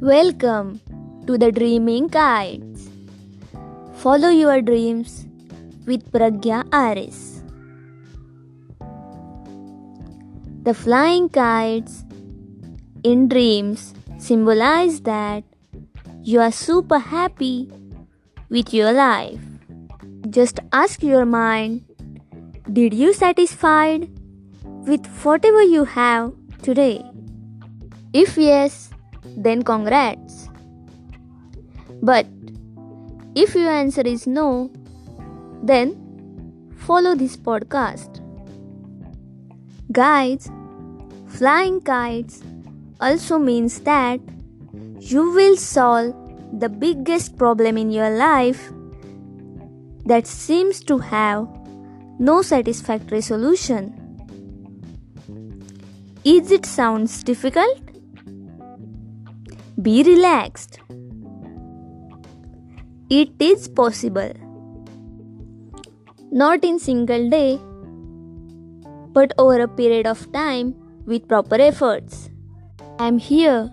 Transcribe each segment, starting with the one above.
Welcome to the Dreaming Kites. Follow your dreams with Pragya RS. The flying kites in dreams symbolize that you are super happy with your life. Just ask your mind Did you satisfied with whatever you have today? If yes, then congrats. But if your answer is no, then follow this podcast. Guys, flying kites also means that you will solve the biggest problem in your life that seems to have no satisfactory solution. Is it sounds difficult? Be relaxed. It is possible. Not in single day, but over a period of time with proper efforts. I am here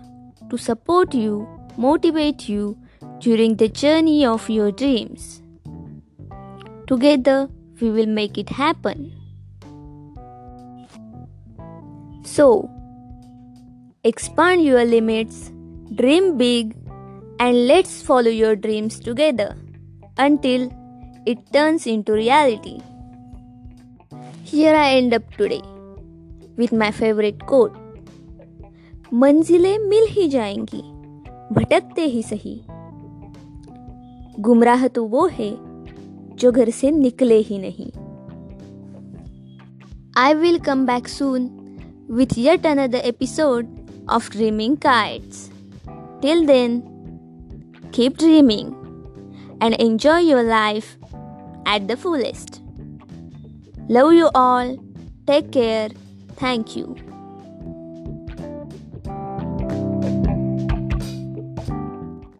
to support you, motivate you during the journey of your dreams. Together, we will make it happen. So, expand your limits, dream big, and let's follow your dreams together until it turns into reality. Here I end up today with my favorite quote मंजिलें मिल ही जाएँगी भटकते ही सही गुमराह तो वो है जो घर से निकले ही नहीं I will come back soon with yet another episode of Dreaming Kites. Till then, keep dreaming and enjoy your life at the fullest. Love you all. Take care. Thank you.